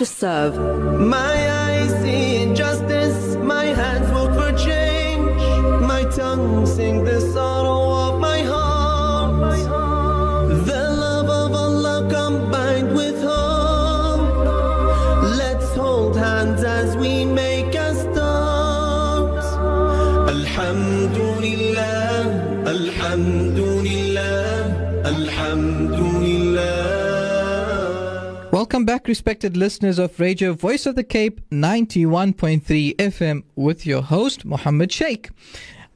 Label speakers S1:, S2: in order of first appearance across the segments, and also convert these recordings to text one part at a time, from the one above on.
S1: to serve.
S2: My eyes see injustice,
S3: Welcome back, respected listeners of Radio Voice of the Cape 91.3 FM with your host, Mohammed Sheikh.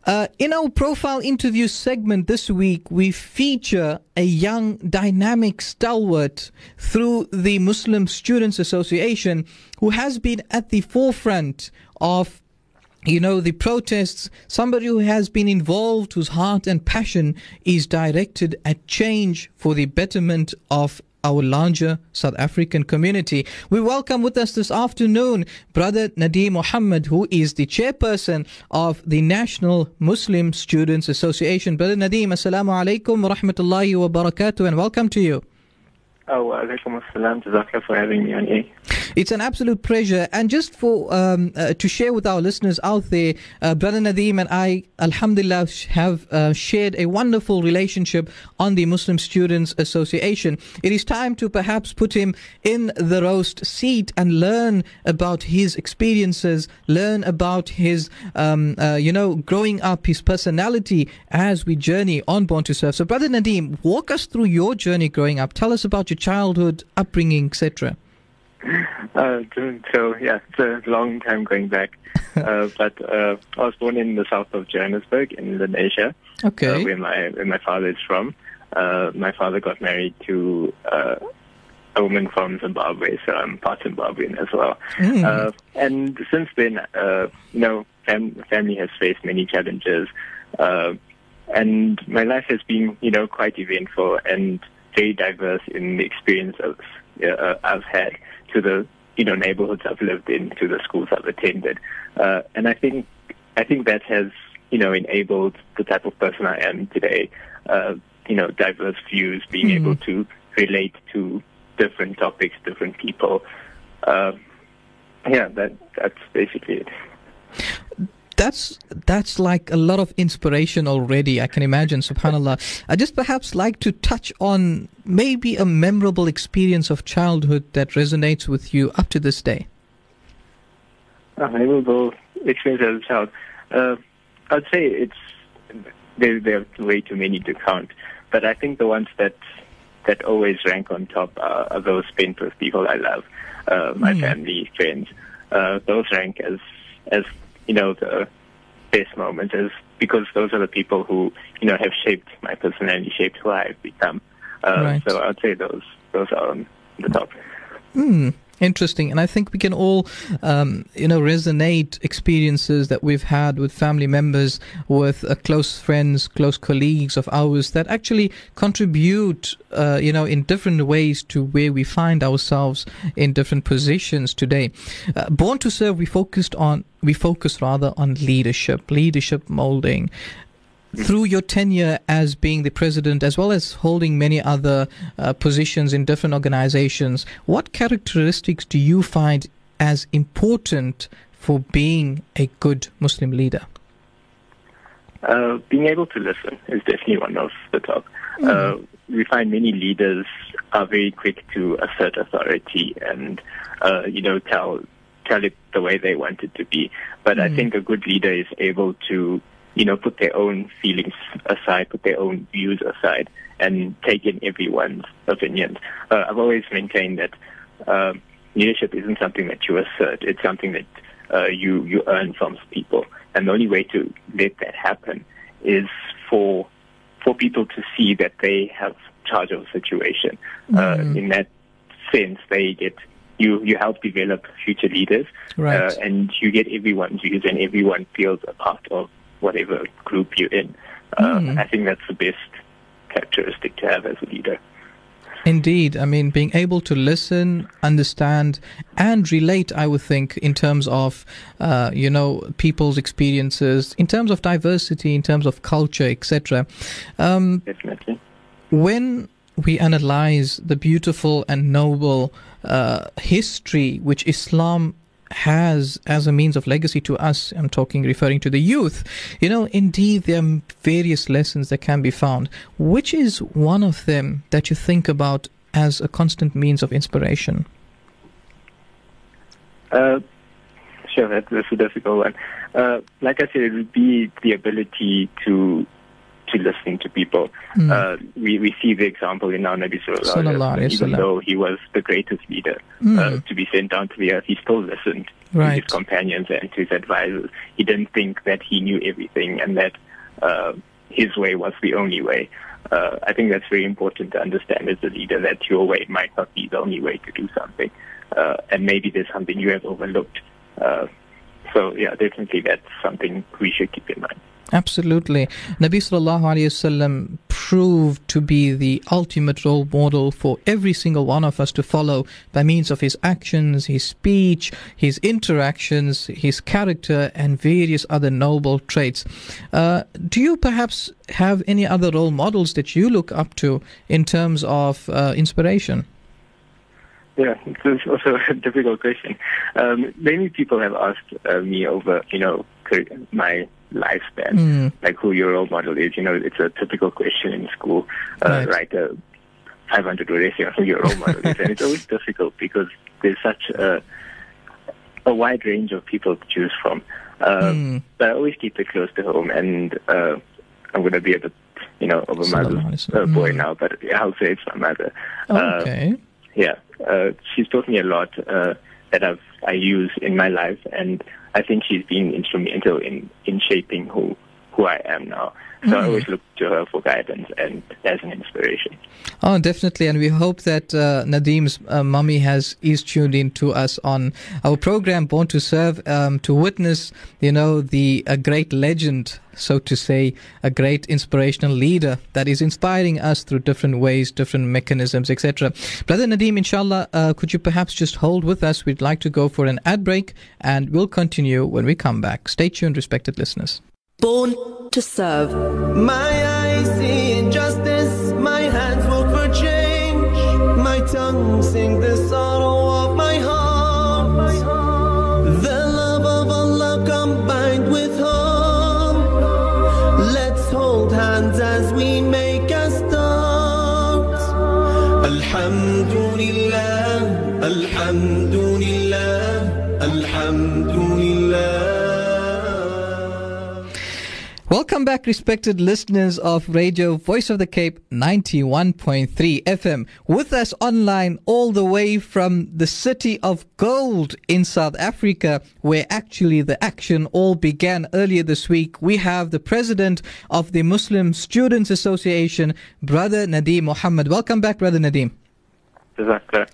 S3: Uh, in our profile interview segment this week, we feature a young, dynamic stalwart through the Muslim Students Association who has been at the forefront of you know, the protests, somebody who has been involved, whose heart and passion is directed at change for the betterment of our larger South African community. We welcome with us this afternoon Brother Nadeem Mohammed, who is the chairperson of the National Muslim Students Association. Brother Nadeem, Assalamu alaikum wa rahmatullahi wa barakatuh, and welcome to you.
S4: Oh, alaikum assalam. Jazakallah for having me on here.
S3: It's an absolute pleasure. And just for um, uh, to share with our listeners out there, uh, Brother Nadeem and I, Alhamdulillah, have uh, shared a wonderful relationship on the Muslim Students Association. It is time to perhaps put him in the roast seat and learn about his experiences, learn about his, um, uh, you know, growing up, his personality as we journey on Born to Serve. So, Brother Nadeem, walk us through your journey growing up. Tell us about your childhood, upbringing, etc.
S4: Uh, so yeah, it's a long time going back. uh, but uh, I was born in the south of Johannesburg in Lenasia,
S3: Okay.
S4: uh, where my where my father is from. Uh, my father got married to uh, a woman from Zimbabwe, so I'm part Zimbabwean as well.
S3: Mm.
S4: Uh, and since then, uh, you know, fam- family has faced many challenges, uh, and my life has been, you know, quite eventful and very diverse in the experience of, uh, I've had to the, you know, neighborhoods I've lived in, to the schools I've attended, uh, and I think, I think that has, you know, enabled the type of person I am today. Uh, you know, diverse views, being
S3: Mhm.
S4: able to relate to different topics, different people. Uh, yeah, that that's basically it.
S3: That's that's like a lot of inspiration already. I can imagine, Subhanallah. I just perhaps like to touch on maybe a memorable experience of childhood that resonates with you up to this day.
S4: A memorable experience as a child. Uh, I'd say it's there. There are way too many to count, but I think the ones that that always rank on top are, are those spent with people I love, uh, my
S3: Mm.
S4: family, friends. Uh, those rank as as you know the best moments, is because those are the people who you know have shaped my personality, shaped who I've become. Uh,
S3: Right.
S4: So I'd say those those are on the top.
S3: Hmm. Interesting, and I think we can all, um, you know, resonate experiences that we've had with family members, with uh, close friends, close colleagues of ours that actually contribute, uh, you know, in different ways to where we find ourselves in different positions today. Uh, Born to serve, we focused on, we focus rather on leadership, leadership molding through your tenure as being the president, as well as holding many other uh, positions in different organizations, what characteristics do you find as important for being a good Muslim leader?
S4: Uh, being able to listen is definitely one of the top. Uh, we find many leaders are very quick to assert authority and, uh, you know, tell tell it the way they want it to be. But I
S3: Mm.
S4: think a good leader is able to, you know, put their own feelings aside, put their own views aside, and take in everyone's opinions. Uh, I've always maintained that uh, leadership isn't something that you assert; it's something that uh, you you earn from people. And the only way to let that happen is for for people to see that they have charge of a situation. Uh,
S3: Mm.
S4: in that sense, they get you you help develop future leaders,
S3: Right.
S4: uh, and you get everyone's views, and everyone feels a part of whatever group you're in. Uh,
S3: Mm.
S4: I think that's the best characteristic to have as a leader.
S3: Indeed. I mean, being able to listen, understand, and relate, I would think, in terms of, uh, you know, people's experiences, in terms of diversity, in terms of culture, etc. Um,
S4: Definitely.
S3: when we analyze the beautiful and noble uh, history which Islam has as a means of legacy to us. I'm talking, referring to the youth. You know, indeed, there are various lessons that can be found. Which is one of them that you think about as a constant means of inspiration?
S4: Uh, sure, that's a difficult one. Uh, like I said, it would be the ability to to listening to people.
S3: Mm.
S4: Uh, we, we see the example in our Nabi Sallallahu Alaihi Wasallam. Even though he was the greatest leader
S3: Mm.
S4: uh, to be sent down to the earth, he still listened to his companions and to his advisors. He didn't think that he knew everything and that uh, his way was the only way. Uh, I think that's very important to understand as a leader that your way might not be the only way to do something. Uh, and maybe there's something you have overlooked. Uh, so, yeah, definitely that's something we should keep in mind.
S3: Absolutely. Nabi Sallallahu Alaihi Wasallam proved to be the ultimate role model for every single one of us to follow by means of his actions, his speech, his interactions, his character, and various other noble traits. Uh, do you perhaps have any other role models that you look up to in terms of uh, inspiration?
S4: Yeah, it's also a difficult question. Um, many people have asked uh, me over, you know, my lifespan,
S3: Mm.
S4: like who your role model is. You know, it's a typical question in school. Uh,
S3: Right.
S4: Write a 500 word essay on who your role model is, and it's always difficult because there's such a a wide range of people to choose from. Uh,
S3: Mm.
S4: But I always keep it close to home, and uh, I'm going to be a bit, you know, of a uh, boy
S3: Wasallam.
S4: now, but I'll say it's my mother. Uh,
S3: Okay.
S4: yeah, uh, she's taught me a lot uh, that I've I use in my life, and I think she's been instrumental in in shaping who who I am now. So I
S3: Mm.
S4: always look to her for guidance and as an inspiration.
S3: Oh, definitely, and we hope that uh, Nadeem's uh, mummy has is tuned in to us on our program, Born to Serve, um, to witness, you know, the a great legend, so to say, a great inspirational leader that is inspiring us through different ways, different mechanisms, etc. Brother Nadeem, inshallah, uh, could you perhaps just hold with us? We'd like to go for an ad break, and we'll continue when we come back. Stay tuned, respected listeners.
S1: Born to serve.
S2: My eyes see injustice, my hands work for change, my tongue sing the sorrow of my heart. The love of Allah combined with hope. Let's hold hands as we make a start. Alhamdulillah, Alhamdulillah, Alhamdulillah.
S3: Welcome back, respected listeners of Radio Voice of the Cape 91.3 FM. With us online all the way from the city of gold in South Africa, where actually the action all began earlier this week. We have the president of the Muslim Students Association, Brother Nadeem Mohammed. Welcome back, Brother Nadeem.
S4: Jazakallah.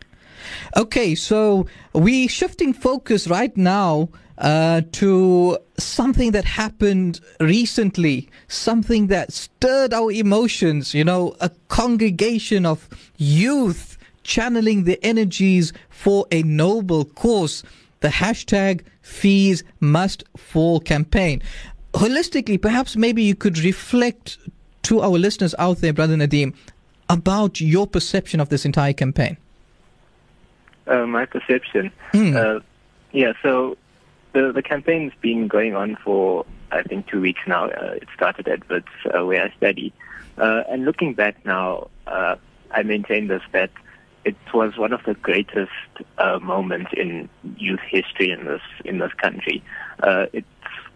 S3: Okay, so we shifting focus right now uh, to something that happened recently, something that stirred our emotions. You know, a congregation of youth channeling their energies for a noble cause. The hashtag Fees Must Fall campaign. Holistically, perhaps maybe you could reflect to our listeners out there, Brother Nadeem, about your perception of this entire campaign.
S4: Uh, my perception.
S3: Hmm.
S4: Uh, yeah, so the the campaign's been going on for I think two weeks now. Uh, it started at Wits, uh, where I study, uh, and looking back now, uh, I maintain this that it was one of the greatest uh, moments in youth history in this in this country. Uh, it's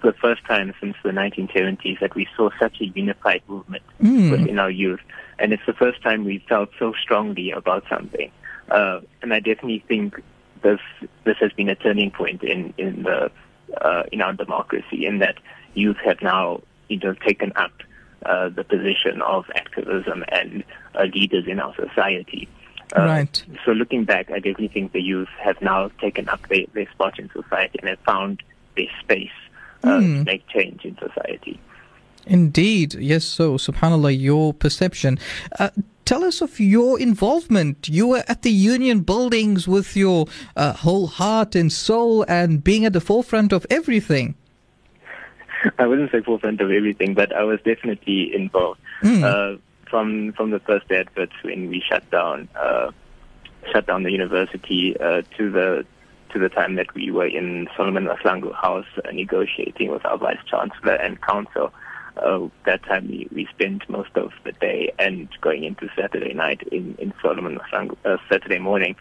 S4: the first time since the 1970s that we saw such a unified movement
S3: Mm.
S4: within our youth, and it's the first time we felt so strongly about something. Uh, and I definitely think this this has been a turning point in in the uh, in our democracy, in that youth have now you know taken up uh, the position of activism and uh, leaders in our society. Uh,
S3: Right.
S4: So looking back, I definitely think the youth have now taken up their, their spot in society and have found their space uh,
S3: Hmm.
S4: to make change in society.
S3: Indeed, yes. So, Subhanallah, your perception. Tell us of your involvement. You were at the union buildings with your uh, whole heart and soul, and being at the forefront of everything.
S4: I wouldn't say forefront of everything, but I was definitely involved.
S3: Mm.
S4: Uh, from from the first adverts when we shut down, uh, shut down the university uh, to the to the time that we were in Solomon Mahlangu House uh, negotiating with our vice chancellor and council. Uh, that time we, we spent most of the day and going into Saturday night in, in Solomon uh, Saturday morning.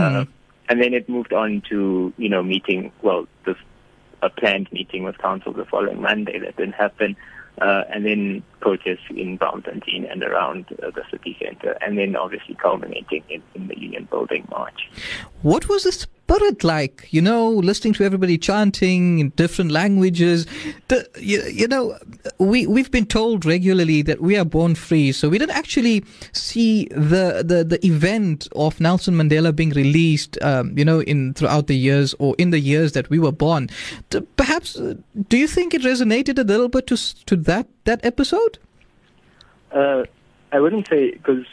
S4: Uh, and then it moved on to, you know, meeting, well, this, a planned meeting with council the following Monday that didn't happen. Uh, and then protests in Braamfontein and around uh, the city center, and then obviously culminating in, in the Union Building March.
S3: What was the spirit like? You know, listening to everybody chanting in different languages. The, you, you know, we we've been told regularly that we are born free, so we didn't actually see the the, the event of Nelson Mandela being released. Um, you know, in throughout the years or in the years that we were born. Perhaps, uh, do you think it resonated a little bit to to that that episode?
S4: Uh, I wouldn't say because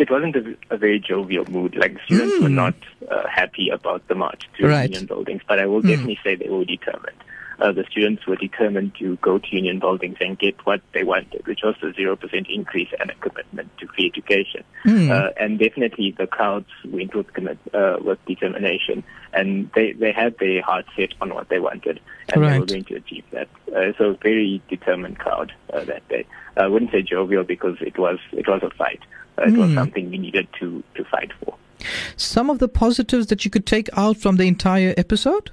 S4: it wasn't a, a very jovial mood. Like students were not uh, happy about the march to
S3: Right.
S4: union buildings, but I will definitely say they were determined. Uh, the students were determined to go to union buildings and get what they wanted, which was a zero percent increase and a commitment to free education. Uh, and definitely the crowds went with commit, uh, with determination, and they they had their heart set on what they wanted, and they were going to achieve that. Uh, so a very determined crowd uh, that day. I wouldn't say jovial because it was it was a fight. It was something we needed to to fight for.
S3: Some of the positives that you could take out from the entire episode.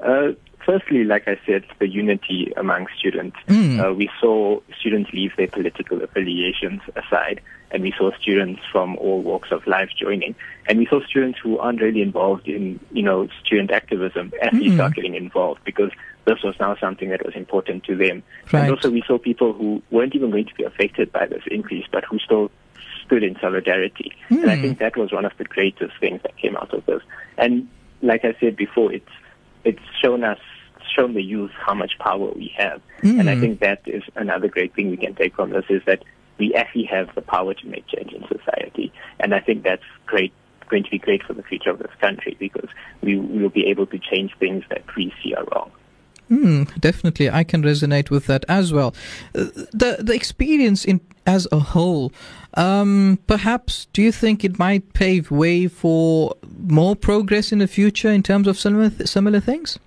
S4: Uh, firstly, like I said, the unity among students. Hmm. Uh, we saw students leave their political affiliations aside, and we saw students from all walks of life joining. And we saw students who aren't really involved in, you know, student activism actually hmm. start getting involved because this was now something that was important to them.
S3: Right.
S4: And also we saw people who weren't even going to be affected by this increase, but who still stood in solidarity. And I hmm. think that was one of the greatest things that came out of this. And like I said before, it's it's shown us shown the youth how much power we have. And I think that is another great thing we can take from this is that we actually have the power to make change in society. And I think that's great going to be great for the future of this country because we we will be able to change things that we see are wrong.
S3: Hmm, definitely, I can resonate with that as well. Uh, the the experience in as a whole, um, perhaps, do you think it might pave way for more progress in the future in terms of similar similar things?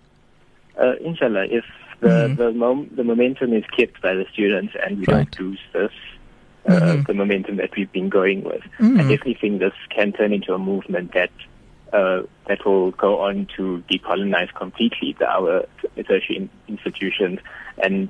S4: Uh, inshallah, if the the, mom- the momentum is kept by the students and we
S3: Right.
S4: don't lose this, uh, the momentum that we've been going with, I definitely think this can turn into a movement that uh, that will go on to decolonize completely the, our tertiary institutions and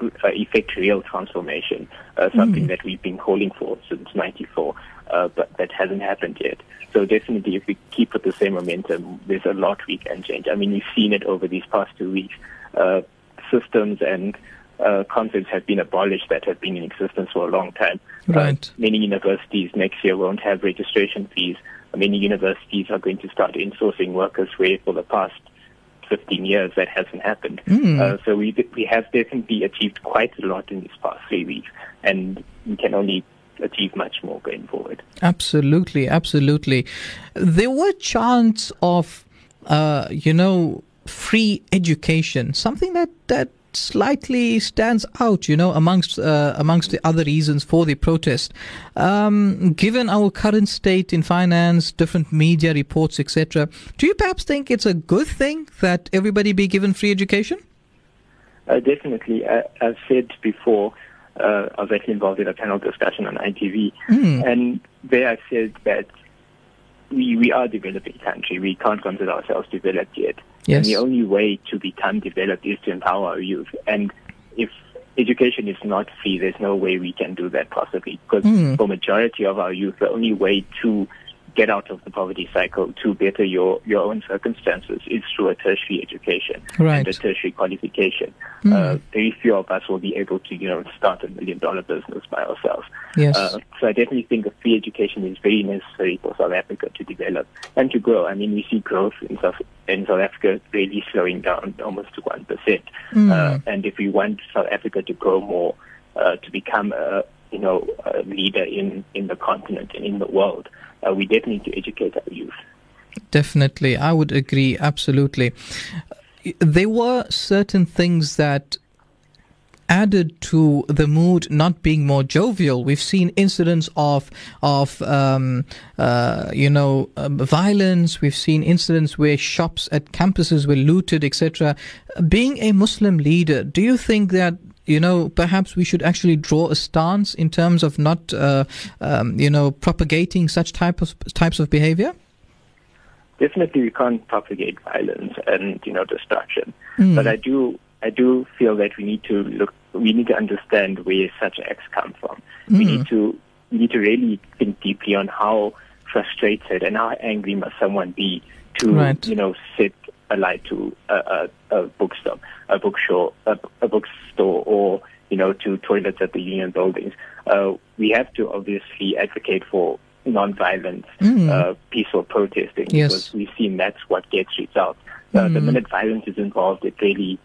S4: effect real transformation, uh, something that we've been calling for since '94, uh, but that hasn't happened yet. So definitely, if we keep with the same momentum, there's a lot we can change. I mean, we've seen it over these past two weeks. Uh, systems and uh, concepts have been abolished that have been in existence for a long time.
S3: Right.
S4: Uh, many universities next year won't have registration fees. Many universities are going to start insourcing workers where for the past 15 years that hasn't happened. Uh, so we we have definitely achieved quite a lot in these past three weeks, and we can only achieve much more going forward.
S3: Absolutely, absolutely. There were chants of, uh, you know, free education, something that that slightly stands out, you know, amongst uh, amongst the other reasons for the protest. Um, given our current state in finance, different media reports, etc., do you perhaps think it's a good thing that everybody be given free education?
S4: Uh, definitely. I, I've said before, uh, I was actually involved in a panel discussion on ITV, and there I said that we, we are a developing country. We can't consider ourselves developed yet.
S3: Yes.
S4: And the only way to become developed is to empower our youth. And if education is not free, there's no way we can do that possibly. Because hmm. for majority of our youth, the only way to get out of the poverty cycle, to better your, your own circumstances, is through a tertiary education
S3: Right.
S4: and a tertiary qualification. Uh, very few of us will be able to, you know, start a million dollar business by ourselves.
S3: Yes.
S4: Uh, so I definitely think a free education is very necessary for South Africa to develop and to grow. I mean, we see growth in South in South Africa really slowing down almost to one percent. Uh, and if we want South Africa to grow more, uh, to become a you know a leader in in the continent and in the world, uh, we definitely need to educate our youth.
S3: Definitely, I would agree absolutely. There were certain things that added to the mood not being more jovial. We've seen incidents of of um, uh, you know um, violence. We've seen incidents where shops at campuses were looted, etc. Being a Muslim leader, do you think that you know, perhaps we should actually draw a stance in terms of not, uh, um, you know, propagating such type of types of behavior?
S4: Definitely, we can't propagate violence and you know destruction. Mm. But I do, I do feel that we need to look, we need to understand where such acts come from. Mm. We need to, we need to really think deeply on how frustrated and how angry must someone be to, right. you know, sit allied to a, a, a bookstore, a bookstore, a, a bookstore, or you know, to toilets at the union buildings. Uh, we have to obviously advocate for non-violent, mm. uh, peaceful protesting
S3: yes.
S4: because we've seen that's what gets results. Uh, mm. The minute violence is involved, it really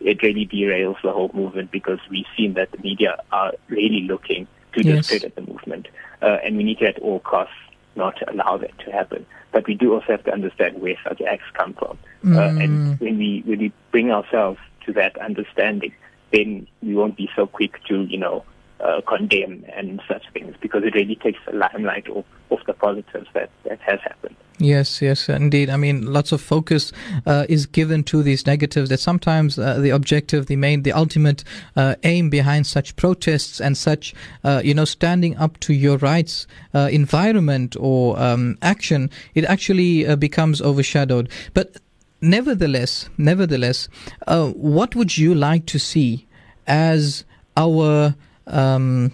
S4: it really derails the whole movement because we've seen that the media are really looking to
S3: yes.
S4: discredit the movement, uh, and we need to at all costs not allow that to happen. But we do also have to understand where such acts come from.
S3: Mm.
S4: Uh, and when we when we bring ourselves to that understanding, then we won't be so quick to you know uh, condemn and such things because it really takes the limelight off, off the positives that, that has happened.
S3: Yes, yes, indeed. I mean, lots of focus uh, is given to these negatives. That sometimes uh, the objective, the main, the ultimate uh, aim behind such protests and such, uh, you know, standing up to your rights, uh, environment or um, action, it actually uh, becomes overshadowed. But nevertheless, nevertheless, what would you like to see as our um,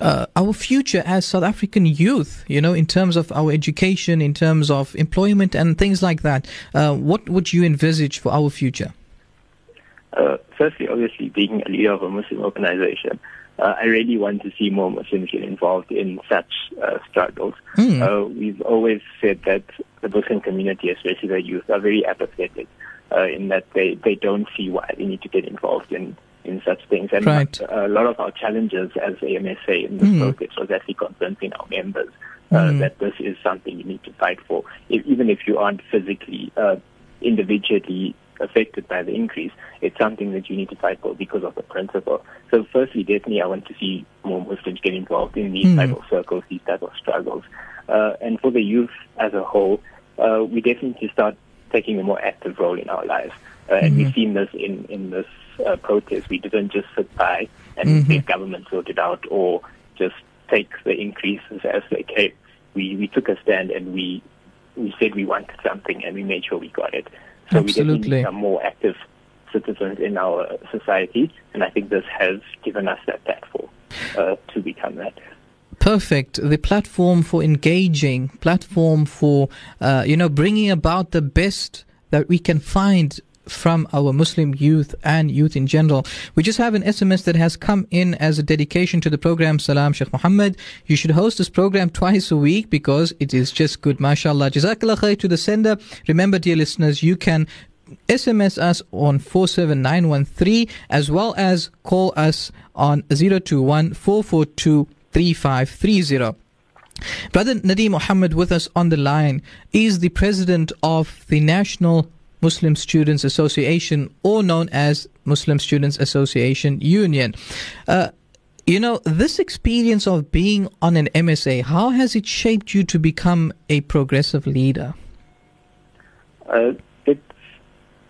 S3: uh, our future as South African youth, you know, in terms of our education, in terms of employment and things like that. Uh, what would you envisage for our future?
S4: Uh, firstly, obviously, being a leader of a Muslim organization, uh, I really want to see more Muslims get involved in such uh, struggles.
S3: Mm.
S4: we've always said that the Muslim community, especially the youth, are very apathetic in that they, they don't see why they need to get involved in in such things. And
S3: right.
S4: a lot of our challenges as AMSA in this mm. was actually convincing our members uh, mm. that this is something you need to fight for. If, even if you aren't physically, uh, individually affected by the increase, it's something that you need to fight for because of the principle. So firstly, definitely I want to see more Muslims get involved in these mm. type of circles, these type of struggles. Uh, and for the youth as a whole, uh, we definitely start taking a more active role in our lives. Uh, and mm-hmm. we've seen this in, in this uh, protest. We didn't just sit by and mm-hmm. let government sort it out or just take the increases as they came. We, we took a stand and we, we said we wanted something and we made sure we got it. So
S3: Absolutely.
S4: we definitely become more active citizens in our society, and I think this has given us that platform uh, to become that
S3: perfect the platform for engaging platform for uh, you know bringing about the best that we can find from our Muslim youth and youth in general. We just have an SMS that has come in as a dedication to the program. Salam, Sheikh Muhammad. You should host this program twice a week because it is just good. MashaAllah. Jazakallah khair to the sender. Remember, dear listeners, you can SMS us on 47913 as well as call us on 021 442 3530. Brother Nadeem Mohammed with us on the line is the president of the National Muslim Students Association, or known as Muslim Students Association Union. Uh, you know, this experience of being on an MSA, how has it shaped you to become a progressive leader?
S4: Uh, it,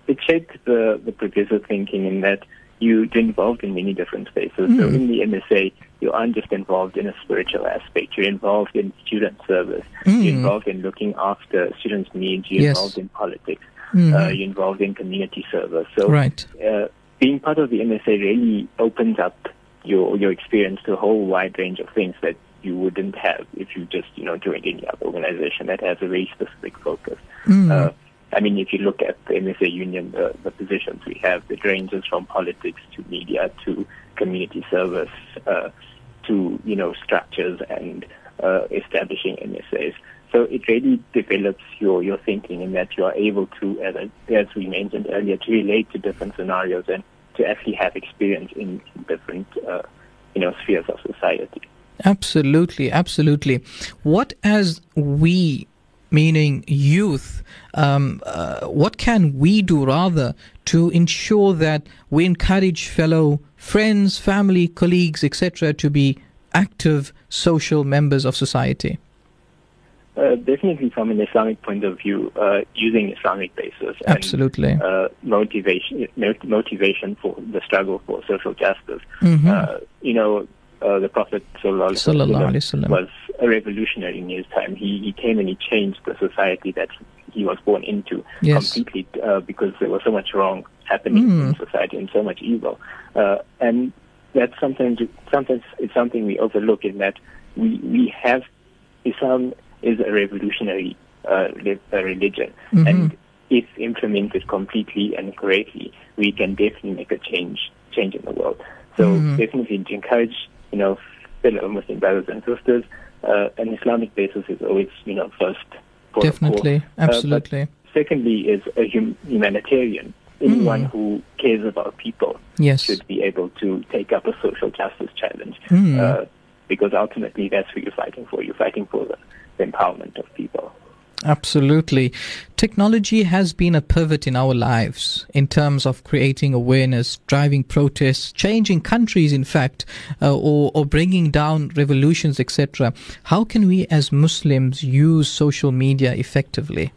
S4: it shaped the, the progressive thinking in that you're involved in many different spaces. Mm. So in the MSA, you aren't just involved in a spiritual aspect. You're involved in student service.
S3: Mm.
S4: You're involved in looking after students' needs. You're
S3: yes.
S4: involved in politics
S3: mm-hmm.
S4: uh, you're involved in community service. So
S3: right.
S4: uh, being part of the MSA really opens up your your experience to a whole wide range of things that you wouldn't have if you just you know joined any other organization that has a very specific focus.
S3: Mm.
S4: Uh, I mean, if you look at the MSA Union, the, the positions we have, it ranges from politics to media to community service uh, to you know structures and uh, establishing MSAs. So it really develops your, your thinking in that you are able to, as, as we mentioned earlier, to relate to different scenarios and to actually have experience in different, uh, you know, spheres of society.
S3: Absolutely, absolutely. What as we meaning youth, um, uh, what can we do rather to ensure that we encourage fellow friends, family, colleagues, etc., to be active social members of society?
S4: Uh, definitely from an Islamic point of view, uh, using Islamic basis and
S3: Absolutely.
S4: uh, motivation motivation for the struggle for social justice.
S3: Mhm.
S4: Uh, you know, uh, the Prophet sallallahu alaihi wasallam was a revolutionary in his time. He, he came and he changed the society that he was born into
S3: Yes.
S4: completely uh, because there was so much wrong happening
S3: Mm.
S4: in society and so much evil. Uh, and that's something to, sometimes it's something we overlook in that we, we have Islam is a revolutionary uh, uh, religion,
S3: Mhm.
S4: and if implemented completely and correctly, we can definitely make a change change in the world. So
S3: Mhm.
S4: definitely to encourage you know fellow Muslim brothers and sisters, uh, an Islamic basis is always you know first. port of call.
S3: Definitely.
S4: Uh,
S3: Absolutely.
S4: secondly, is a hum- humanitarian. Anyone
S3: Mm.
S4: who cares about people
S3: yes.
S4: should be able to take up a social justice challenge.
S3: Mm.
S4: Uh, because ultimately that's what you're fighting for. You're fighting for the, empowerment of people.
S3: Absolutely. Technology has been a pivot in our lives in terms of creating awareness, driving protests, changing countries, in fact, uh, or, or bringing down revolutions, etc. How can we as Muslims use social media effectively?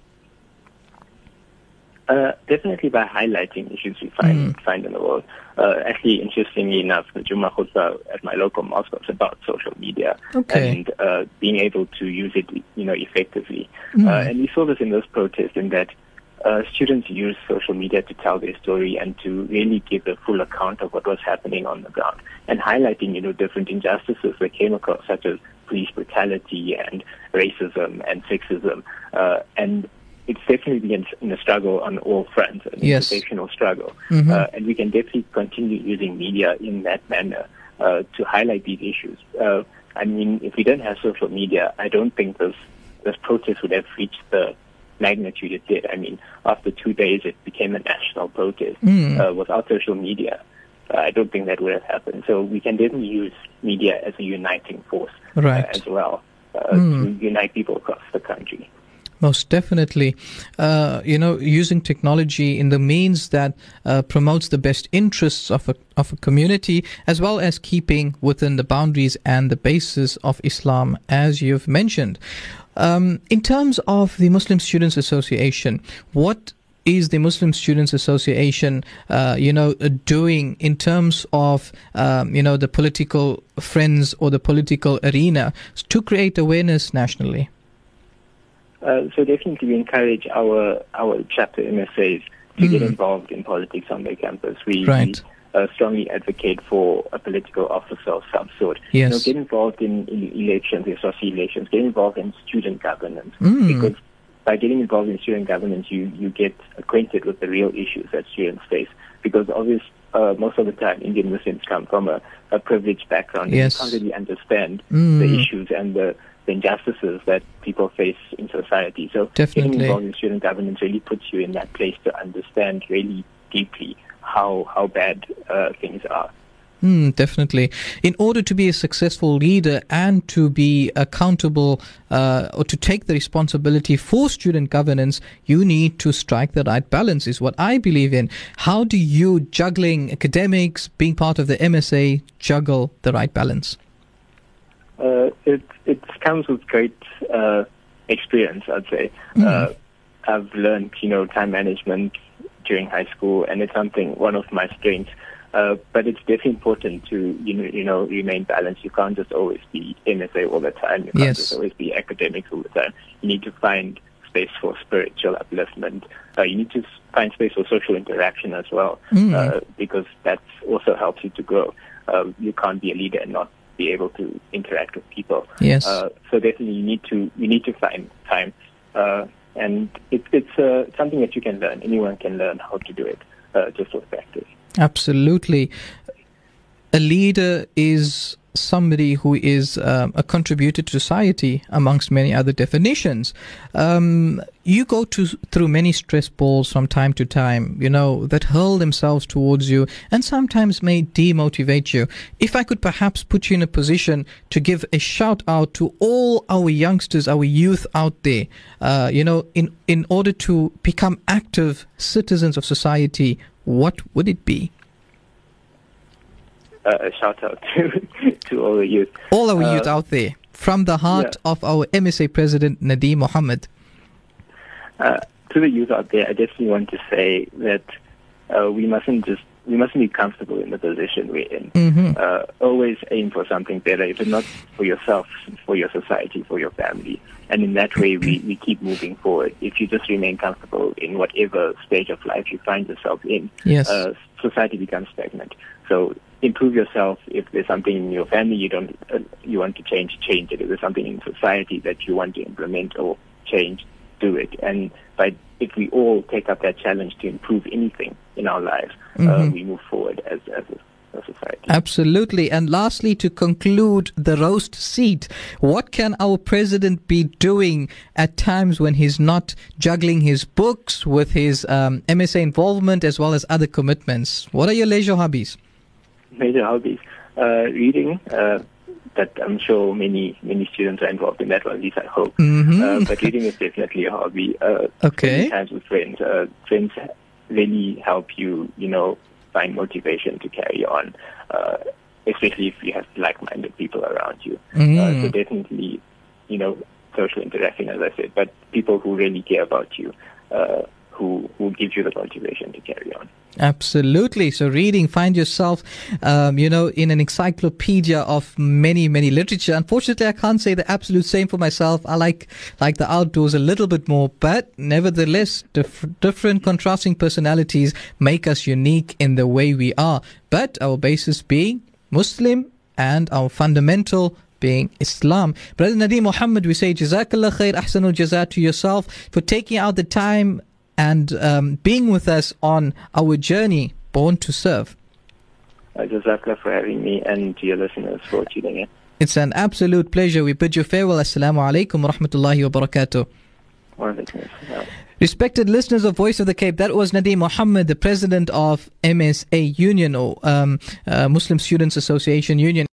S4: Uh, definitely by highlighting issues we find find in the world. Uh, actually, interestingly enough, the Juma khutbah at my local mosque was about social media
S3: Okay.
S4: and uh, being able to use it, you know, effectively.
S3: Mm.
S4: Uh, and we saw this in those protests in that uh, students use social media to tell their story and to really give a full account of what was happening on the ground and highlighting, you know, different injustices they came across, such as police brutality and racism and sexism. Uh, and it's definitely been in a struggle on all fronts, an
S3: Yes.
S4: intersectional struggle.
S3: Mhm.
S4: Uh, and we can definitely continue using media in that manner uh, to highlight these issues. Uh, I mean, if we didn't have social media, I don't think this this protest would have reached the magnitude it did. I mean, after two days, it became a national protest.
S3: Mm.
S4: Uh, without social media, uh, I don't think that would have happened. So we can definitely use media as a uniting force
S3: Right.
S4: uh, as well uh,
S3: Mm.
S4: to unite people across the country.
S3: Most definitely. Uh, you know, using technology in the means that uh, promotes the best interests of a, of a community, as well as keeping within the boundaries and the basis of Islam, as you've mentioned. Um, in terms of the Muslim Students Association, what is the Muslim Students Association, uh, you know, uh, doing in terms of, um, you know, the political friends or the political arena to create awareness nationally?
S4: Uh, so definitely we encourage our our chapter MSAs to get
S3: Mm.
S4: involved in politics on their campus. We,
S3: Right.
S4: we uh, strongly advocate for a political officer of some sort. You know,
S3: Yes.
S4: get involved in, in elections, SRC elections, get involved in student governance.
S3: Mm.
S4: Because by getting involved in student governance, you, you get acquainted with the real issues that students face. Because obviously, uh, most of the time, Indian Muslims come from a, a privileged background.
S3: Yes.
S4: You can't really understand
S3: Mm.
S4: the issues and the, the injustices that people face in society. So
S3: Definitely.
S4: getting involved in student governance really puts you in that place to understand really deeply how how bad uh, things are.
S3: Mm, definitely. In order to be a successful leader and to be accountable uh, or to take the responsibility for student governance, you need to strike the right balance, is what I believe in. How do you, juggling academics, being part of the MSA, juggle the right balance?
S4: Uh, it it comes with great uh, experience, I'd say. Uh, I've learned, you know, time management during high school, and it's something one of my strengths. Uh, but it's definitely important to you know you know remain balanced. You can't just always be MSA all the time. You can't
S3: Yes.
S4: just always be academics all the time. You need to find space for spiritual upliftment. Uh, you need to find space for social interaction as well,
S3: Mm.
S4: uh, because that also helps you to grow. Uh, you can't be a leader and not be able to interact with people.
S3: Yes.
S4: Uh, so definitely you need to you need to find time, uh, and it, it's uh, something that you can learn. Anyone can learn how to do it uh, just with practice.
S3: Absolutely. A leader is somebody who is um, a contributor to society amongst many other definitions. Um, you go to, through many stress balls from time to time, you know, that hurl themselves towards you and sometimes may demotivate you. If I could perhaps put you in a position to give a shout out to all our youngsters, our youth out there, uh, you know, in, in order to become active citizens of society, what would it be?
S4: Uh, a shout out to to all the youth.
S3: All our
S4: Uh,
S3: youth out there, from the heart
S4: yeah.
S3: of our MSA president, Nadeem Mohammed.
S4: Uh, to the youth out there, I definitely want to say that uh, we mustn't just we mustn't be comfortable in the position we're in.
S3: Mhm.
S4: Uh, always aim for something better, if not for yourself, for your society, for your family. And in that way, we, we keep moving forward. If you just remain comfortable in whatever stage of life you find yourself in,
S3: Yes.
S4: uh, society becomes stagnant. So improve yourself. If there's something in your family you don't uh, you want to change, change it. If there's something in society that you want to implement or change, do it. And by if we all take up that challenge to improve anything in our lives, uh,
S3: Mhm.
S4: we move forward as as a, a society.
S3: Absolutely. And lastly, to conclude the roast seat, what can our president be doing at times when he's not juggling his books with his um, MSA involvement as well as other commitments? What are your leisure hobbies?
S4: Major hobbies, uh, reading. Uh, that I'm sure many many students are involved in that one. At least I hope.
S3: Mhm.
S4: Uh, but reading is definitely a hobby. Uh,
S3: Okay.
S4: times with friends. Uh, friends really help you, you know, find motivation to carry on. Uh, especially if you have like-minded people around you. Uh,
S3: Mm.
S4: so definitely, you know, social interaction, as I said, but people who really care about you, uh, who who give you the motivation to carry on.
S3: Absolutely. So, reading, find yourself, um, you know, in an encyclopedia of many, many literature. Unfortunately, I can't say the absolute same for myself. I like like the outdoors a little bit more, but nevertheless, diff- different contrasting personalities make us unique in the way we are. But our basis being Muslim and our fundamental being Islam. Brother Nadeem Mohammed, we say Jazakallah khair, ahsanul jaza to yourself for taking out the time and um, being with us on our journey, Born to Serve.
S4: Uh, Jazakallah for having me and to your listeners for tuning in.
S3: It's an absolute pleasure. We bid you farewell. Assalamu alaikum wa rahmatullahi wa barakatuh.
S4: Wa alaikum assalam.
S3: Respected listeners of Voice of the Cape, that was Nadeem Mohammed, the president of MSA Union or um, uh, Muslim Students Association Union.